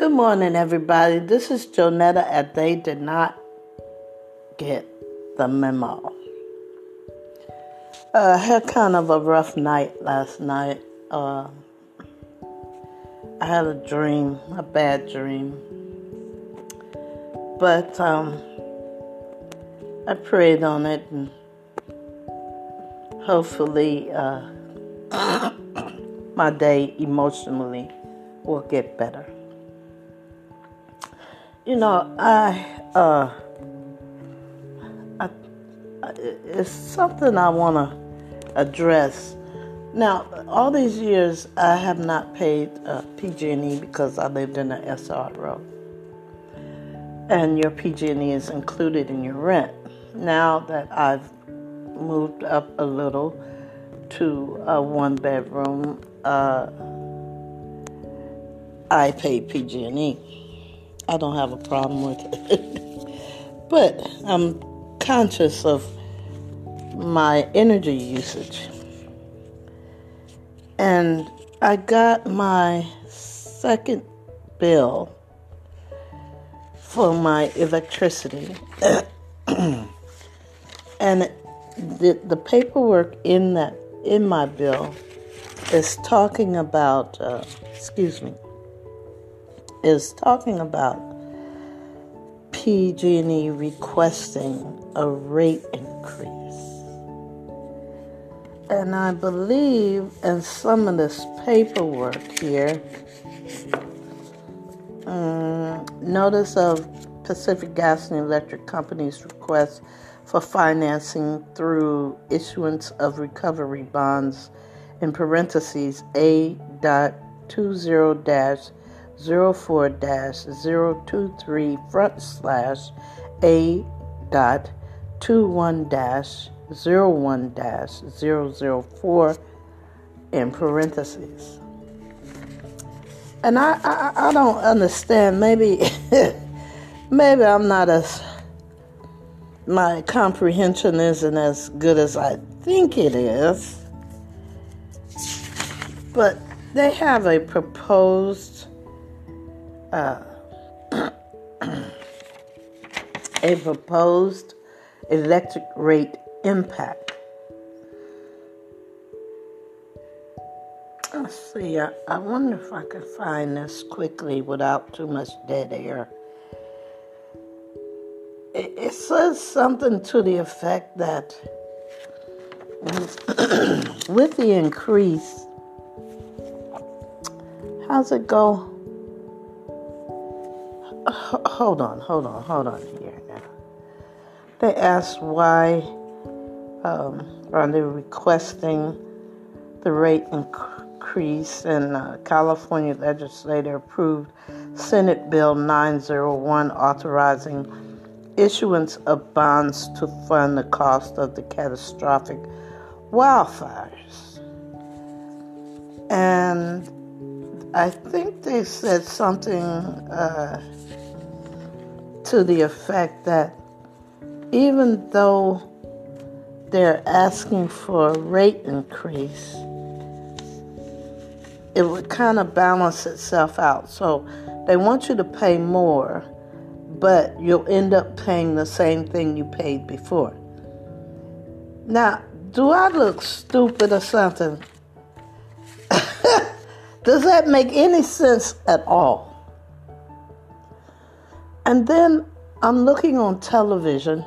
Good morning, everybody. This is Jonetta at They Did Not Get the Memo. Uh, I had kind of a rough night last night. Uh, I had a dream, a bad dream. But um, I prayed on it and hopefully uh, my day emotionally will get better. You know, I, uh, I, it's something I want to address. Now, all these years, I have not paid uh, PG&E because I lived in an SRO, and your PG&E is included in your rent. Now that I've moved up a little to a one bedroom, uh, I pay PG&E. I don't have a problem with it. but I'm conscious of my energy usage. And I got my second bill for my electricity. and the, the paperwork in that in my bill is talking about uh, excuse me is talking about PG&E requesting a rate increase. And I believe in some of this paperwork here, um, notice of Pacific Gas and Electric Company's request for financing through issuance of recovery bonds in parentheses A dot 20 dash 04-023 front slash A dot 21 dash 01 dash 004 in parentheses. And I, I, I don't understand. Maybe maybe I'm not as my comprehension isn't as good as I think it is. But they have a proposed uh, a proposed electric rate impact. Let's see, I, I wonder if I can find this quickly without too much dead air. It, it says something to the effect that with the increase, how's it go? Hold on, hold on, hold on here now. They asked why um, are they requesting the rate increase, and uh, California legislature approved Senate Bill 901 authorizing issuance of bonds to fund the cost of the catastrophic wildfires. And I think they said something. Uh, to the effect that even though they're asking for a rate increase, it would kind of balance itself out. So they want you to pay more, but you'll end up paying the same thing you paid before. Now, do I look stupid or something? Does that make any sense at all? And then I'm looking on television,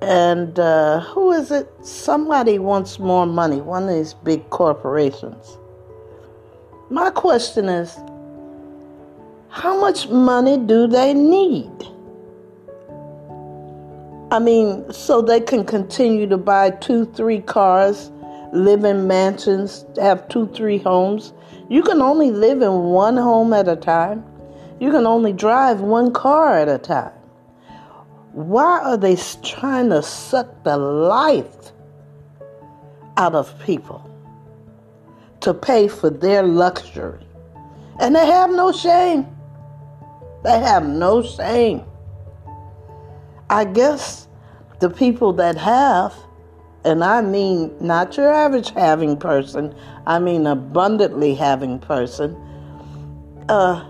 and uh, who is it? Somebody wants more money, one of these big corporations. My question is how much money do they need? I mean, so they can continue to buy two, three cars, live in mansions, have two, three homes. You can only live in one home at a time. You can only drive one car at a time. Why are they trying to suck the life out of people to pay for their luxury? And they have no shame. They have no shame. I guess the people that have, and I mean not your average having person, I mean abundantly having person, uh,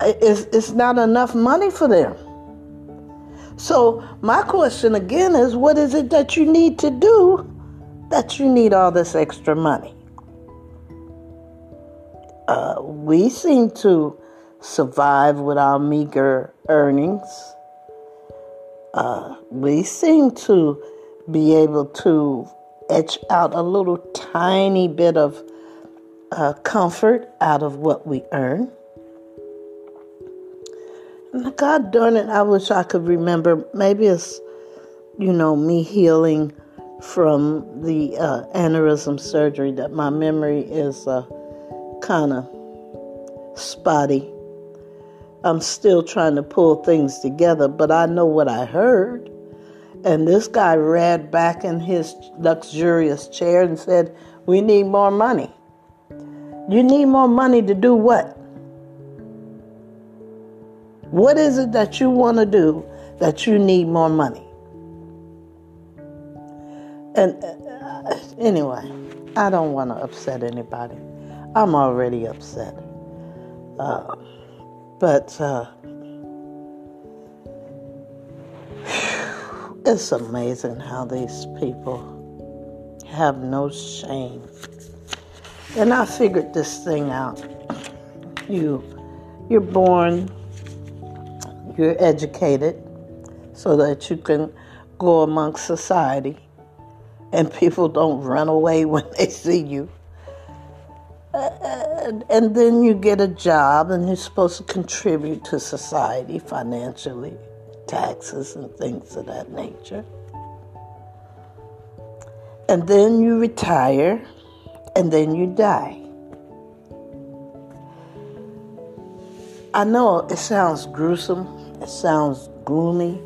it's, it's not enough money for them. So, my question again is what is it that you need to do that you need all this extra money? Uh, we seem to survive with our meager earnings. Uh, we seem to be able to etch out a little tiny bit of uh, comfort out of what we earn. God darn it, I wish I could remember. Maybe it's, you know, me healing from the uh, aneurysm surgery that my memory is uh, kind of spotty. I'm still trying to pull things together, but I know what I heard. And this guy read back in his luxurious chair and said, We need more money. You need more money to do what? What is it that you want to do that you need more money? And uh, anyway, I don't want to upset anybody. I'm already upset. Uh, but uh, it's amazing how these people have no shame. And I figured this thing out. You, you're born, you're educated, so that you can go amongst society, and people don't run away when they see you and, and then you get a job and you're supposed to contribute to society financially, taxes and things of that nature. And then you retire and then you die. I know it sounds gruesome, sounds gloomy,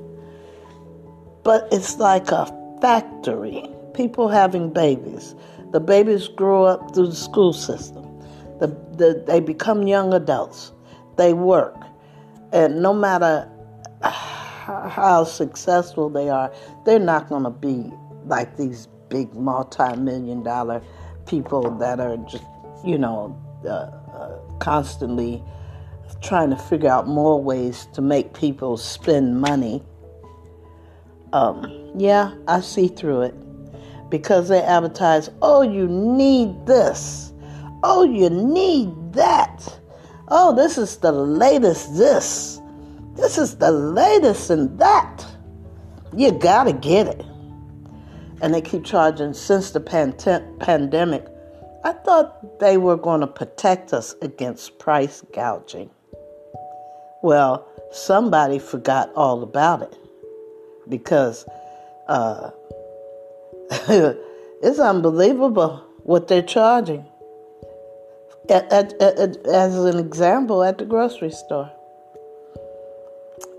but it's like a factory. People having babies. The babies grow up through the school system. The, the, they become young adults. They work. And no matter how successful they are, they're not going to be like these big multi million dollar people that are just, you know, uh, uh, constantly trying to figure out more ways to make people spend money. Um, yeah, I see through it because they advertise, oh, you need this. Oh, you need that. Oh, this is the latest this. This is the latest in that. You gotta get it. And they keep charging since the pand- pandemic. I thought they were going to protect us against price gouging. Well, somebody forgot all about it because uh, it's unbelievable what they're charging. At, at, at, as an example, at the grocery store.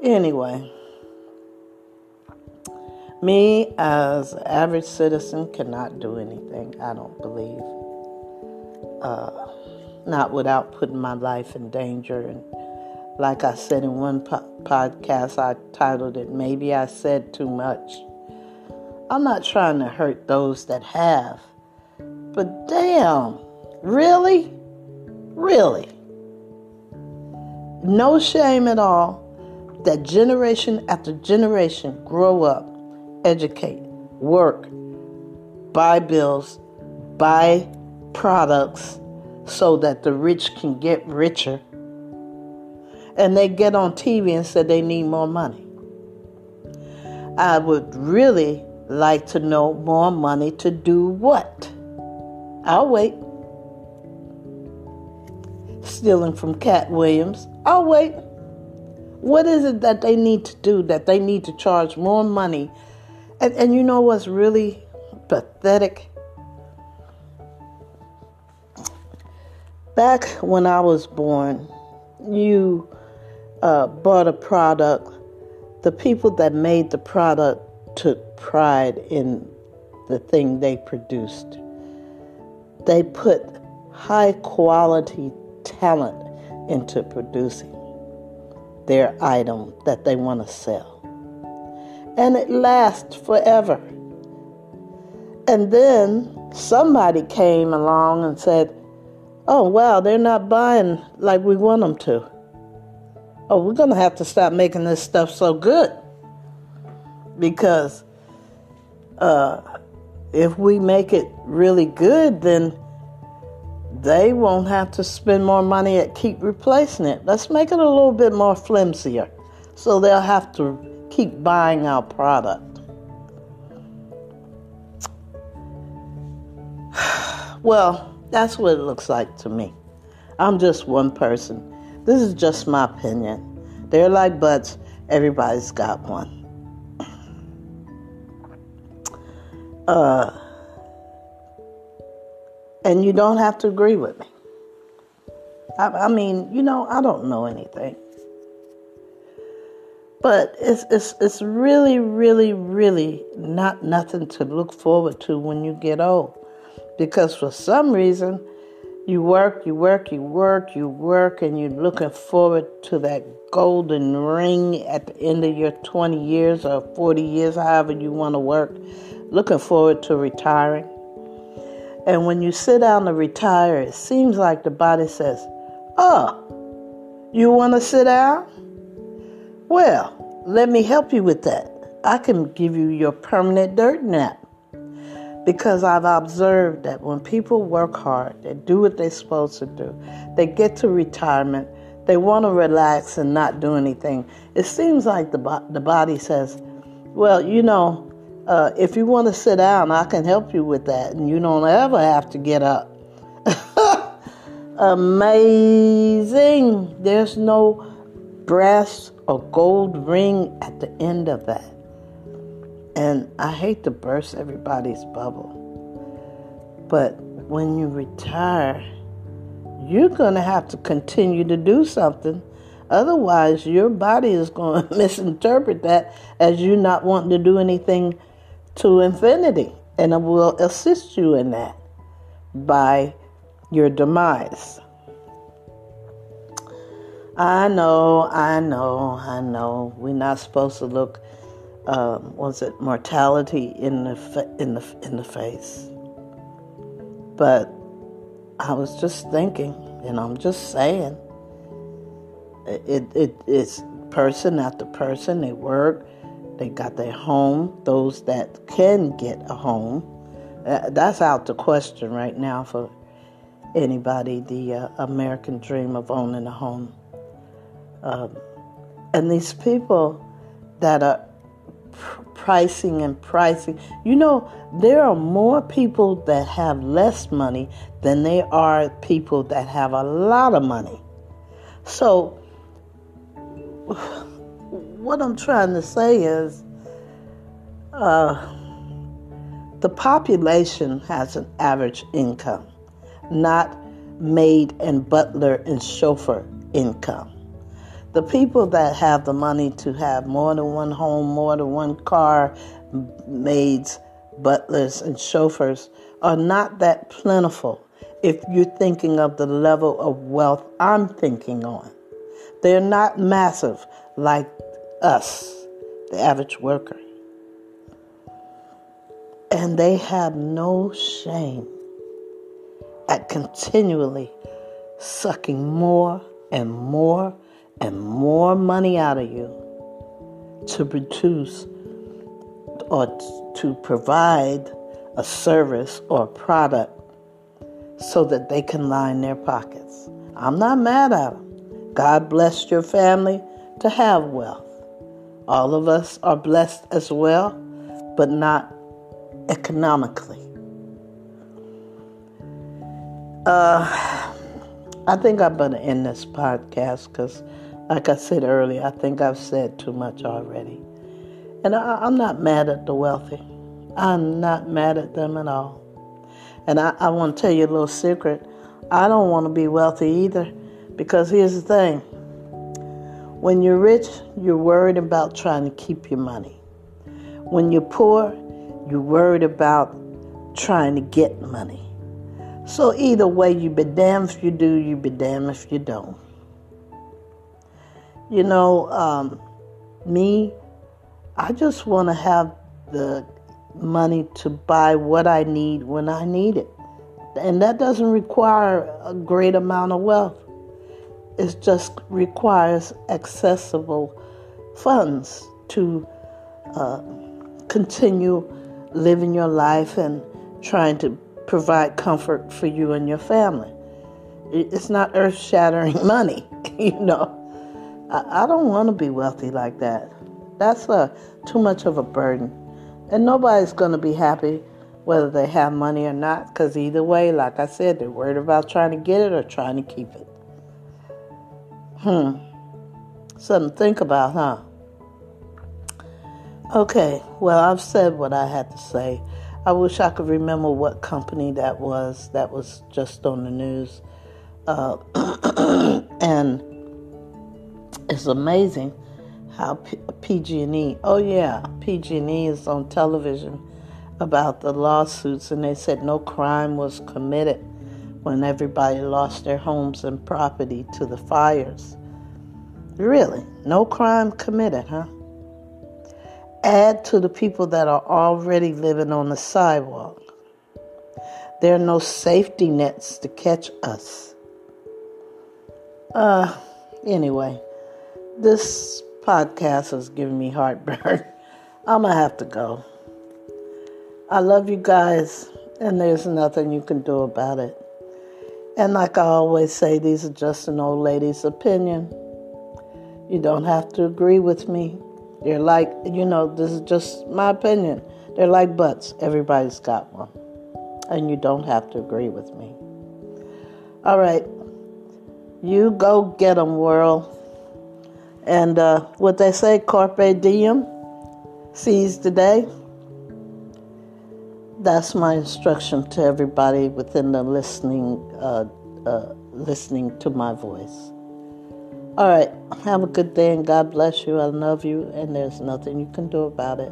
Anyway, me as an average citizen cannot do anything, I don't believe. Uh, not without putting my life in danger. And like I said in one po- podcast, I titled it, Maybe I Said Too Much. I'm not trying to hurt those that have. But damn, really? Really? No shame at all that generation after generation grow up, educate, work, buy bills, buy products so that the rich can get richer. And they get on TV and say they need more money. I would really like to know more money to do what? I'll wait. Stealing from Katt Williams. I'll wait. What is it that they need to do that they need to charge more money? And, and you know what's really pathetic? Back when I was born, you uh, bought a product. The people that made the product took pride in the thing they produced. They put high quality talent into producing their item that they want to sell. And it lasts forever. And then somebody came along and said, Oh, wow, they're not buying like we want them to. Oh, we're going to have to stop making this stuff so good. Because uh, if we make it really good, then they won't have to spend more money at keep replacing it. Let's make it a little bit more flimsier so they'll have to keep buying our product. Well, that's what it looks like to me. I'm just one person. This is just my opinion. They're like butts, everybody's got one. Uh, and you don't have to agree with me. I, I mean, you know, I don't know anything. But it's, it's, it's really, really, really not nothing to look forward to when you get old. Because for some reason, you work, you work, you work, you work, and you're looking forward to that golden ring at the end of your 20 years or 40 years, however you want to work, looking forward to retiring. And when you sit down to retire, it seems like the body says, Oh, you want to sit down? Well, let me help you with that. I can give you your permanent dirt nap because I've observed that when people work hard, they do what they're supposed to do, they get to retirement, they want to relax and not do anything. It seems like the, the body says, Well, you know, uh, if you want to sit down, I can help you with that, and you don't ever have to get up. Amazing. There's no brass or gold ring at the end of that. And I hate to burst everybody's bubble. But when you retire, you're going to have to continue to do something. Otherwise, your body is going to misinterpret that as you not wanting to do anything to infinity. And it will assist you in that by your demise. I know, I know, I know. We're not supposed to look um, was it mortality in the in the in the face. But I was just thinking, and I'm just saying, it it it's person after person. They work, they got their home. Those that can get a home, uh, that's out the question right now for anybody. The uh, American dream of owning a home, um, and these people that are pricing and pricing. You know, there are more people that have less money than there are people that have a lot of money. So, what I'm trying to say is uh, the population has an average income, not maid and butler and chauffeur income the people that have the money to have more than one home, more than one car, maids, butlers, and chauffeurs are not that plentiful if you're thinking of the level of wealth I'm thinking on. They're not massive like us, the average worker. And they have no shame at continually sucking more and more and more money out of you to produce or to provide a service or a product so that they can line their pockets. I'm not mad at them. God blessed your family to have wealth. All of us are blessed as well, but not economically. Uh, I think I'm going to end this podcast because like I said earlier, I think I've said too much already. And I, am not mad at the wealthy. I'm not mad at them at all. And I, I want to tell you a little secret. I don't want to be wealthy either because here's the thing when you're rich, you're worried about trying to keep your money. When you're poor, you're worried about trying to get money. So either way, you be damned if you do, you be damned if you don't. You know, um, me, I just want to have the money to buy what I need when I need it. And that doesn't require a great amount of wealth. It just requires accessible funds to uh, continue living your life and trying to provide comfort for you and your family. It's not earth shattering money, you know. I, I don't want to be wealthy like that. That's a, too much of a burden. And nobody's going to be happy whether they have money or not, because either way, like I said, they're worried about trying to get it or trying to keep it. Hmm. Something to think about, huh? Okay, well, I've said what I had to say. I wish I could remember what company that was that was just on the news. Uh, and it's amazing how PG&E, oh yeah, PG&E is on television about the lawsuits and they said no crime was committed when everybody lost their homes and property to the fires. Really? No crime committed, huh? Add to the people that are already living on the sidewalk. There are no safety nets to catch us. Uh, anyway, this podcast is giving me heartburn. I'm going to have to go. I love you guys, and there's nothing you can do about it. And like I always say, these are just an old lady's opinion. You don't have to agree with me. They're like, you know, this is just my opinion. They're like butts. Everybody's got one. And you don't have to agree with me. All right. You go get them, world. And uh, what they say, carpe diem, seize the day. That's my instruction to everybody within the listening, uh, uh, listening to my voice. All right. Have a good day and God bless you. I love you, and there's nothing you can do about it.